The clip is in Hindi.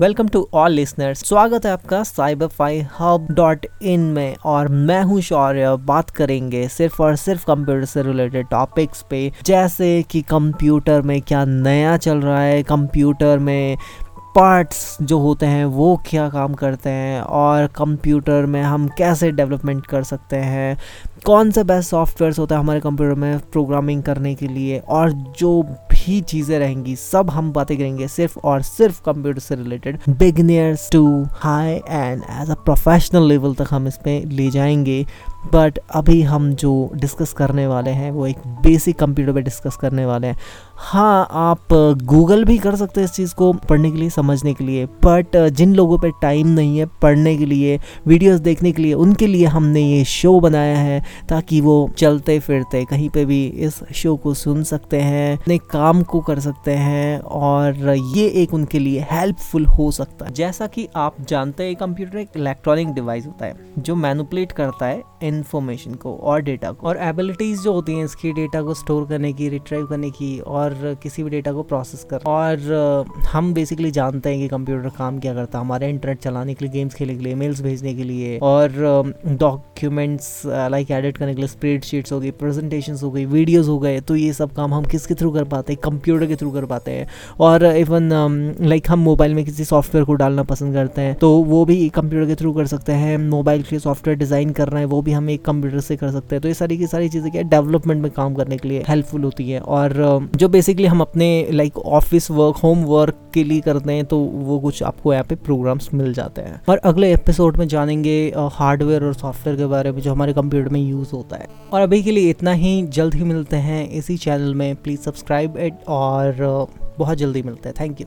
वेलकम टू ऑल लिसनर्स स्वागत है आपका cyber fi hub dot in में। और मैं हूँ शौर्य। बात करेंगे सिर्फ़ और सिर्फ़ कंप्यूटर से रिलेटेड टॉपिक्स पे। जैसे कि कंप्यूटर में क्या नया चल रहा है कंप्यूटर में पार्ट्स जो होते हैं, वो क्या काम करते हैं, और कंप्यूटर में हम कैसे डेवलपमेंट कर सकते हैं। कौन से बेस्ट सॉफ्टवेयर्स होते हैं हमारे कंप्यूटर में प्रोग्रामिंग करने के लिए, और जो भी चीज़ें रहेंगी, सब हम बातें करेंगे सिर्फ़ और सिर्फ़ कंप्यूटर से related beginners to high end as a professional level तक हम इसमें ले जाएँगे। बट अभी हम जो डिस्कस करने वाले हैं, वो एक बेसिक कंप्यूटर पे डिस्कस करने वाले हैं। हाँ आप गूगल भी कर सकते हैं इस चीज़ को पढ़ने के लिए, समझने के लिए। बट जिन लोगों पे टाइम नहीं है पढ़ने के लिए वीडियोस देखने के लिए, उनके लिए हमने ये शो बनाया है ताकि वो चलते फिरते कहीं पे भी इस शो को सुन सकते हैं, अपने काम को कर सकते हैं और ये एक उनके लिए हेल्पफुल हो सकता है। जैसा कि आप जानते हैं कंप्यूटर एक इलेक्ट्रॉनिक डिवाइस होता है, जो मैनुपलेट करता है इन्फॉर्मेशन को और डेटा को। और एबिलिटीज़ जो होती हैं इसकी डेटा को स्टोर करने की रिट्राइव करने की और किसी भी डेटा को प्रोसेस कर। और हम बेसिकली जानते हैं कि कंप्यूटर काम क्या करता है। हमारे इंटरनेट चलाने के लिए गेम्स खेलने के लिए मेल्स भेजने के लिए और डॉक्यूमेंट्स लाइक एडिट करने के लिए स्प्रेड शीट्स हो गई प्रेजेंटेशन हो गई वीडियोज़ हो गए तो ये सब काम हम किसके थ्रू कर पाते हैं? कंप्यूटर के थ्रू कर पाते हैं। और इवन लाइक हम मोबाइल में किसी सॉफ्टवेयर को डालना पसंद करते हैं तो वो भी कंप्यूटर के थ्रू कर सकते हैं मोबाइल के सॉफ्टवेयर डिज़ाइन कर रहे हैं, वो भी हम एक कंप्यूटर से कर सकते हैं। तो ये सारी की सारी चीज़ें क्या डेवलपमेंट में काम करने के लिए हेल्पफुल होती है। और जो बेसिकली हम अपने like office work home work के लिए करते हैं तो वो कुछ आपको यहाँ पे प्रोग्राम्स मिल जाते हैं। और अगले एपिसोड में जानेंगे हार्डवेयर और सॉफ्टवेयर के बारे में जो हमारे कंप्यूटर में यूज़ होता है। और अभी के लिए इतना ही, जल्द ही मिलते हैं इसी चैनल में। प्लीज़ सब्सक्राइब इट और बहुत जल्दी मिलते हैं। Thank you.